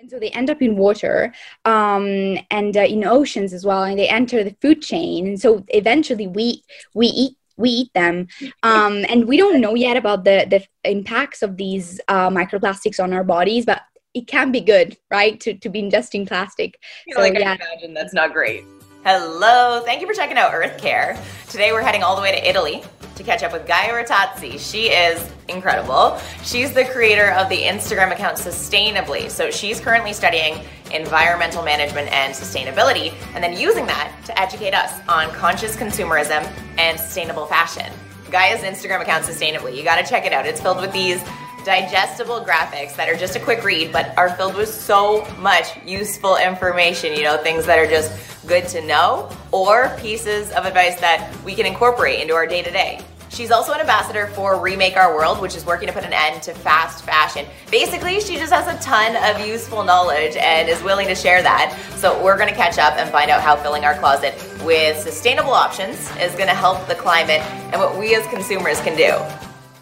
and so they end up in water um, and uh, in oceans as well and they enter the food chain. And so eventually we we eat we eat them. Um, and we don't know yet about the the impacts of these uh, microplastics on our bodies but it can be good right to, to be ingesting plastic. I so, like yeah. I imagine that's not great hello thank you for checking out earth care today we're heading all the way to italy to catch up with Gaia Rattazzi. She is incredible. She's the creator of the Instagram account Sustainably. So she's currently studying environmental management and sustainability, and then using that to educate us on conscious consumerism and sustainable fashion. Gaia's Instagram account Sustainably. You got to check it out. It's filled with these digestible graphics that are just a quick read, but are filled with so much useful information, you know, things that are just good to know or pieces of advice that we can incorporate into our day to day. She's also an ambassador for Remake Our World, which is working to put an end to fast fashion. Basically, she just has a ton of useful knowledge and is willing to share that. So, we're going to catch up and find out how filling our closet with sustainable options is going to help the climate and what we as consumers can do.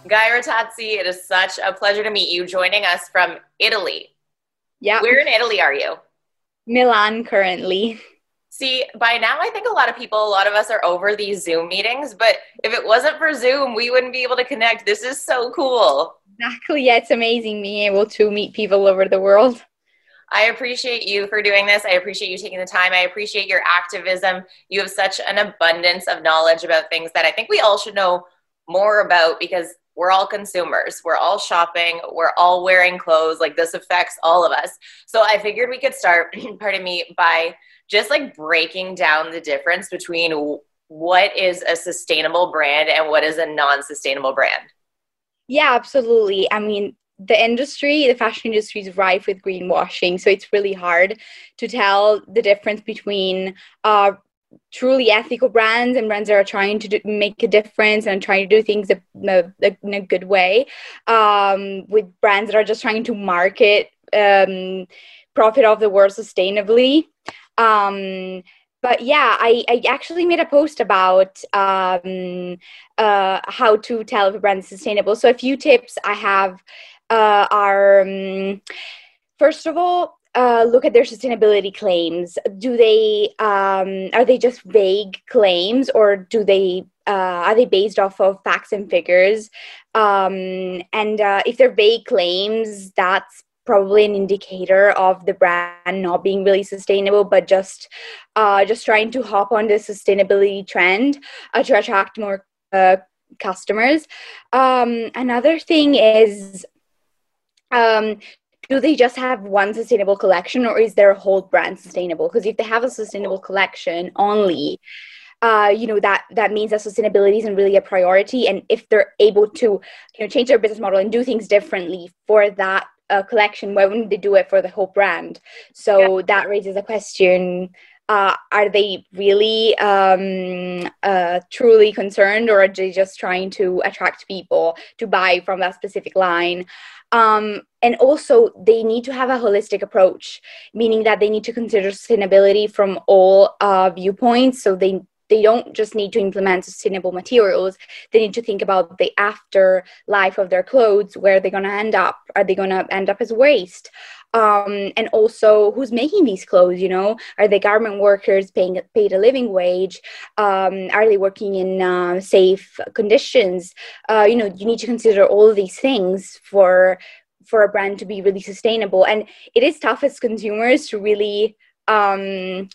Gaia Rattazzi, it is such a pleasure to meet you joining us from Italy. Yeah. Where in Italy are you? Milan currently. See, by now, I think a lot of people, a lot of us are over these Zoom meetings, but if it wasn't for Zoom, we wouldn't be able to connect. This is so cool. Exactly. Yeah, it's amazing being able to meet people over the world. I appreciate you for doing this. I appreciate you taking the time. I appreciate your activism. You have such an abundance of knowledge about things that I think we all should know more about because we're all consumers. We're all shopping. We're all wearing clothes. Like this affects all of us. So I figured we could start, pardon me, by just like breaking down the difference between what is a sustainable brand and what is a non-sustainable brand. Yeah, absolutely. I mean, the industry, the fashion industry is rife with greenwashing. So it's really hard to tell the difference between uh, truly ethical brands and brands that are trying to do, make a difference and trying to do things in a, in a good way um, with brands that are just trying to market um, profit of the world sustainably um, but yeah, I, I actually made a post about um, uh, how to tell if a brand is sustainable. So a few tips I have uh, are um, first of all, uh, look at their sustainability claims. Do they um, are they just vague claims, or do they uh, are they based off of facts and figures? Um, and uh, if they're vague claims, that's probably an indicator of the brand not being really sustainable but just uh, just trying to hop on the sustainability trend uh, to attract more uh, customers. Um, another thing is um, do they just have one sustainable collection or is their whole brand sustainable? Because if they have a sustainable collection only uh, you know that that means that sustainability isn't really a priority. And if they're able to you know change their business model and do things differently for that a collection, why wouldn't they do it for the whole brand? So yeah. that raises a question. Uh, are they really um, uh, truly concerned or are they just trying to attract people to buy from that specific line um, and also they need to have a holistic approach meaning that they need to consider sustainability from all uh, viewpoints so they they don't just need to implement sustainable materials. They need to think about the after life of their clothes where are they're going to end up. Are they going to end up as waste? Um, and also who's making these clothes you know? Are they garment workers paying paid a living wage? Um, are they working in uh, safe conditions? Uh, you know you need to consider all these things for for a brand to be really sustainable. And it is tough as consumers to really um,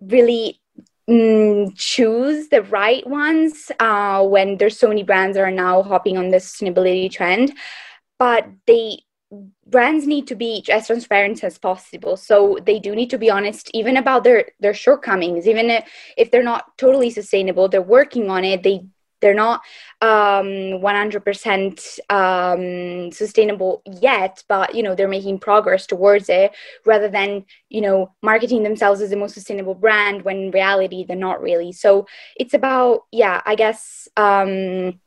really mm, choose the right ones uh, when there's so many brands that are now hopping on the sustainability trend. But they brands need to be as transparent as possible. So they do need to be honest even about their their shortcomings. Even if, if they're not totally sustainable they're working on it they they're not um, 100% um, sustainable yet but you know they're making progress towards it rather than you know marketing themselves as the most sustainable brand when in reality they're not really. So it's about yeah i guess um,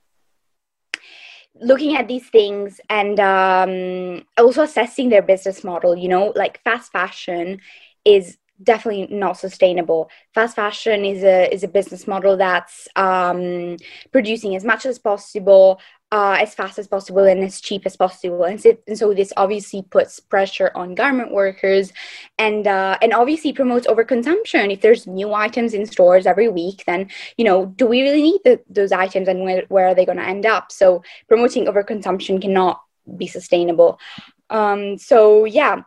looking at these things and um, also assessing their business model you know like fast fashion is definitely not sustainable. Fast fashion is a is a business model that's um, producing as much as possible uh, as fast as possible and as cheap as possible. And so, and so this obviously puts pressure on garment workers and uh, and obviously promotes overconsumption. If there's new items in stores every week, then you know, do we really need the, those items and where, where are they going to end up? So promoting overconsumption cannot be sustainable. Um, so yeah.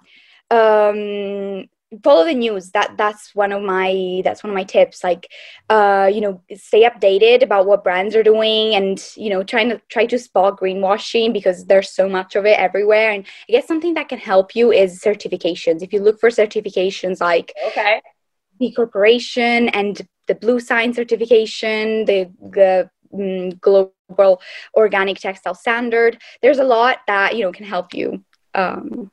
Um, follow the news. That that's one of my that's one of my tips. Like uh you know stay updated about what brands are doing and you know trying to try to spot greenwashing because there's so much of it everywhere. And i guess something that can help you is certifications. If you look for certifications like okay. the corporation and the bluesign certification the the um, global organic textile standard there's a lot that you know can help you um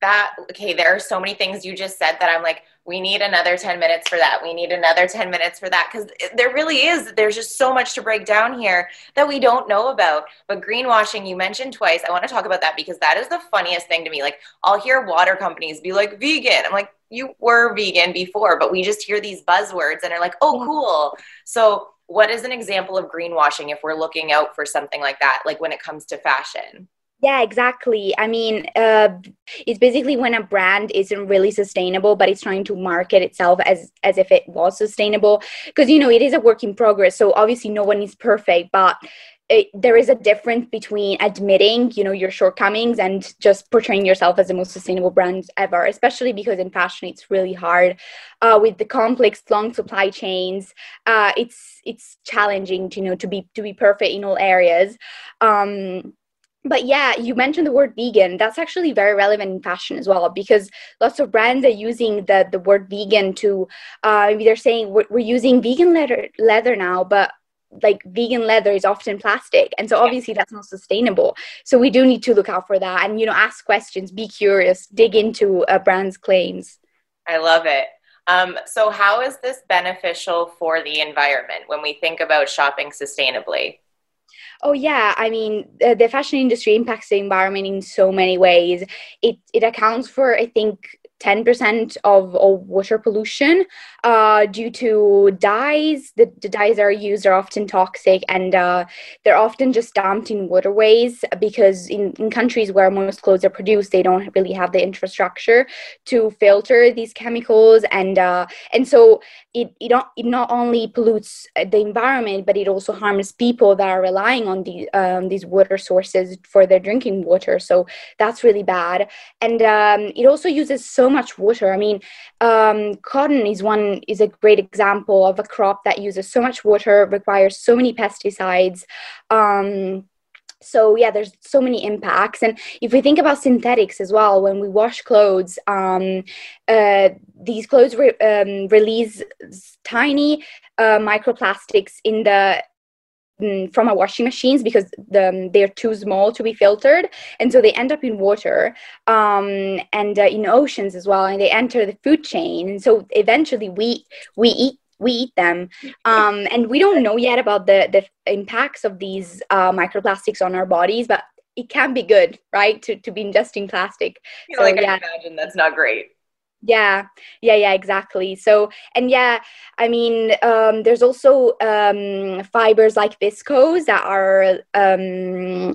that okay there are so many things you just said that i'm like we need another 10 minutes for that. We need another 10 minutes for that. Because there really is there's just so much to break down here that we don't know about. But greenwashing you mentioned twice i want to talk about that because that is the funniest thing to me. Like i'll hear water companies be like vegan. I'm like you were vegan before but we just hear these buzzwords and are like oh cool. So what is an example of greenwashing if we're looking out for something like that like when it comes to fashion yeah, exactly. I mean, uh, it's basically when a brand isn't really sustainable, but it's trying to market itself as as if it was sustainable. Because you know, it is a work in progress. So obviously, no one is perfect, but it, there is a difference between admitting, you know, your shortcomings and just portraying yourself as the most sustainable brand ever. Especially because in fashion, it's really hard uh, with the complex, long supply chains. Uh, it's it's challenging, to, you know, to be to be perfect in all areas. Um, but yeah, you mentioned the word vegan. That's actually very relevant in fashion as well because lots of brands are using the the word vegan to uh, maybe they're saying we're, we're using vegan leather leather now, but like vegan leather is often plastic. And so obviously that's not sustainable. So we do need to look out for that and you know ask questions be curious dig into a brand's claims. I love it. Um, so how is this beneficial for the environment when we think about shopping sustainably Oh yeah, I mean the, the fashion industry impacts the environment in so many ways. It it accounts for I think 10% of, water pollution uh, due to dyes. The, the, dyes that are used are often toxic and uh, they're often just dumped in waterways because in, in countries where most clothes are produced, they don't really have the infrastructure to filter these chemicals. And, uh, and so it, it, not, it not only pollutes the environment, but it also harms people that are relying on the, um, these water sources for their drinking water. So that's really bad. And um, it also uses so much water. I mean, um, cotton is one is a great example of a crop that uses so much water, requires so many pesticides. Um, so yeah there's so many impacts and if we think about synthetics as well when we wash clothes um, uh, these clothes re- um, release tiny uh, microplastics in the from our washing machines because the, um, they're too small to be filtered. And so they end up in water um, and uh, in oceans as well and they enter the food chain. And so eventually we we eat we eat them. Um, and we don't know yet about the the impacts of these uh, microplastics on our bodies but it can be good right to, to be ingesting plastic. So, like yeah. I imagine that's not great yeah yeah yeah exactly. So and yeah i mean um, there's also um, fibers like viscose that are um,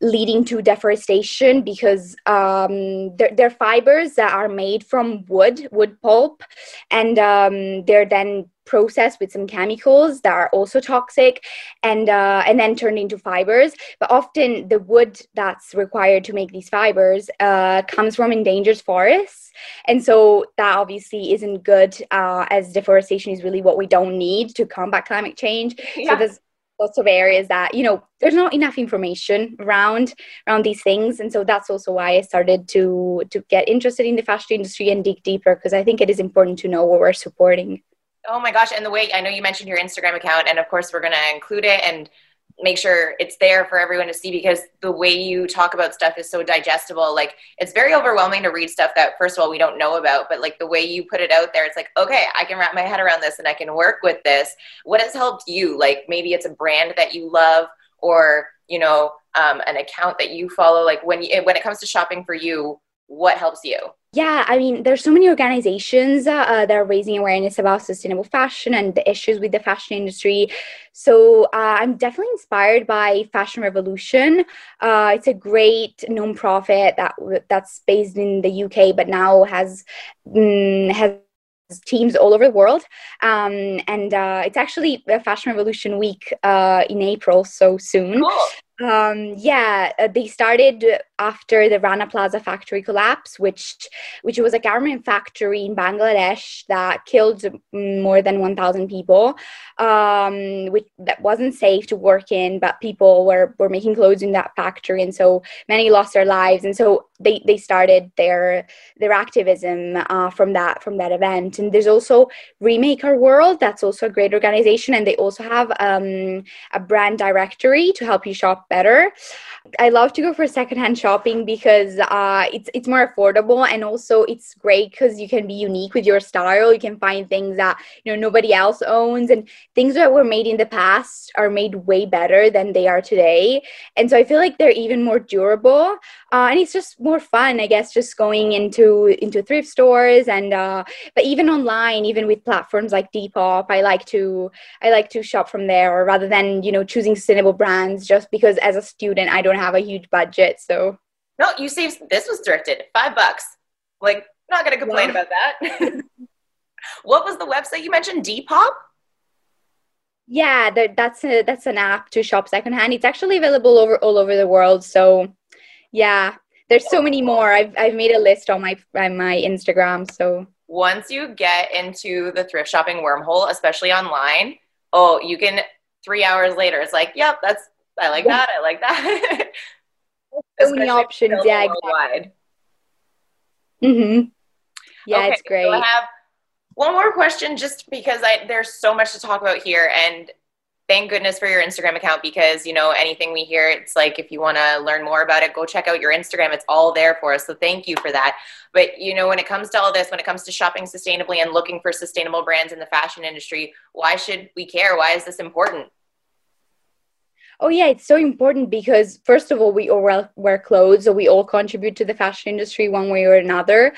leading to deforestation because um, they're, they're, fibers that are made from wood wood pulp and um, they're then processed with some chemicals that are also toxic and uh, and then turned into fibers. But often the wood that's required to make these fibers uh, comes from endangered forests. And so that obviously isn't good uh, as deforestation is really what we don't need to combat climate change. Yeah. so there's lots of areas that you know there's not enough information around around these things. And so that's also why i started to to get interested in the fashion industry and dig deeper because i think it is important to know what we're supporting Oh my gosh. And the way I know you mentioned your Instagram account, and of course, we're going to include it and make sure it's there for everyone to see because the way you talk about stuff is so digestible. Like, it's very overwhelming to read stuff that, first of all, we don't know about, but like the way you put it out there, it's like, okay, I can wrap my head around this and I can work with this. What has helped you? Like, maybe it's a brand that you love or, you know, um, an account that you follow. Like, when, you, when it comes to shopping for you, what helps you? Yeah, I mean, there's so many organizations uh, uh, that are raising awareness about sustainable fashion and the issues with the fashion industry. So uh, I'm definitely inspired by Fashion Revolution. Uh, it's a great nonprofit that that's based in the UK, but now has mm, has teams all over the world. Um, and uh, it's actually Fashion Revolution week uh, in April, so soon. Cool. Um, yeah, uh, they started after the Rana Plaza factory collapse, which which was a garment factory in Bangladesh that killed more than 1,000 people. Um, which that wasn't safe to work in, but people were were making clothes in that factory, and so many lost their lives. And so they they started their their activism uh, from that from that event. And there's also Remake Our World. That's also a great organization, and they also have um, a brand directory to help you shop better. I love to go for secondhand shopping because uh, it's it's more affordable and also it's great because you can be unique with your style. You can find things that you know nobody else owns and things that were made in the past are made way better than they are today. And so I feel like they're even more durable uh, and it's just more fun, I guess, just going into into thrift stores and uh, but even online, even with platforms like Depop, I like to I like to shop from there rather than you know choosing sustainable brands just because as a student I don't have a huge budget. So no, you saved. This was thrifted, five bucks. Like, not gonna complain about that. what was the website you mentioned? Depop. Yeah, that's a, that's an app to shop secondhand. It's actually available over all over the world. So, yeah, there's so many more. I've I've made a list on my on my Instagram. So once you get into the thrift shopping wormhole, especially online, oh, you can three hours later. It's like, yep, that's I like that. I like that. so many options. Yeah, exactly. Mm-hmm. Yeah, okay, it's great. So I have one more question just because I there's so much to talk about here and thank goodness for your Instagram account because you know anything we hear it's like if you want to learn more about it go check out your Instagram it's all there for us so thank you for that but you know when it comes to all this when it comes to shopping sustainably and looking for sustainable brands in the fashion industry why should we care why is this important Oh yeah, it's so important because first of all, we all wear clothes, so we all contribute to the fashion industry one way or another.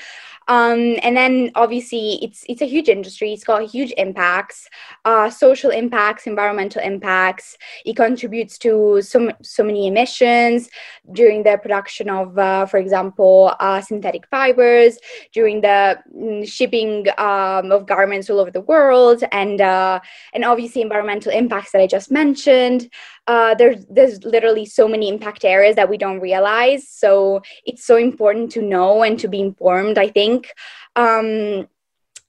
Um, and then obviously it's it's a huge industry. It's got huge impacts, uh, social impacts, environmental impacts. It contributes to so so many emissions during the production of, uh, for example, uh, synthetic fibers, during the mm, shipping um, of garments all over the world, and uh, and obviously environmental impacts that I just mentioned. Uh, there's there's literally so many impact areas that we don't realize. So it's so important to know and to be informed. I think think. Um,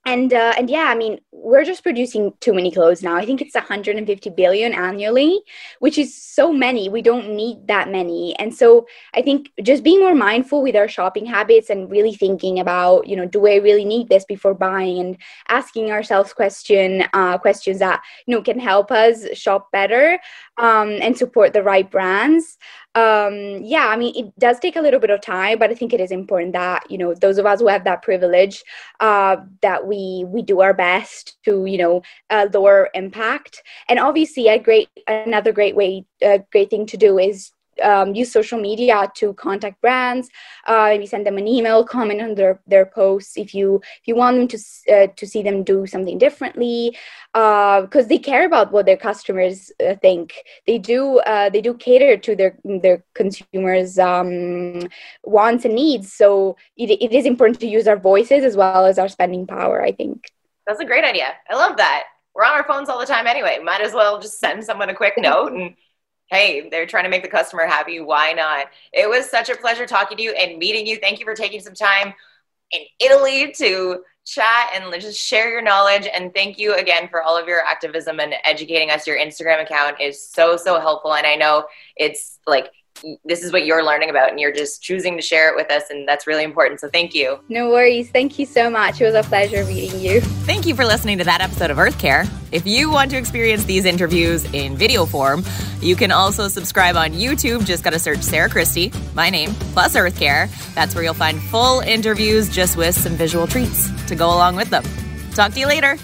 and uh, and yeah i mean we're just producing too many clothes now. I think it's 150 billion annually which is so many. We don't need that many. And so i think just being more mindful with our shopping habits and really thinking about you know do i really need this before buying and asking ourselves question uh, questions that you know can help us shop better um, and support the right brands um, yeah, I mean, it does take a little bit of time, but I think it is important that you know those of us who have that privilege uh, that we we do our best to you know uh, lower impact. And obviously, a great another great way, a great thing to do is um, use social media to contact brands. Uh, maybe send them an email, comment on their, their posts if you if you want them to uh, to see them do something differently, because uh, they care about what their customers uh, think. They do uh, they do cater to their their consumers' um, wants and needs. So it, it is important to use our voices as well as our spending power. I think that's a great idea. I love that. We're on our phones all the time anyway. Might as well just send someone a quick note and hey, they're trying to make the customer happy. Why not? It was such a pleasure talking to you and meeting you. Thank you for taking some time in Italy to chat and just share your knowledge. And thank you again for all of your activism and educating us. Your Instagram account is so, so helpful. And I know it's like this is what you're learning about and you're just choosing to share it with us and that's really important. So thank you. No worries. Thank you so much. It was a pleasure meeting you. Thank you for listening to that episode of earth care. If you want to experience these interviews in video form you can also subscribe on youtube. Just gotta search sarah christie my name plus earth care. That's where you'll find full interviews just with some visual treats to go along with them. Talk to you later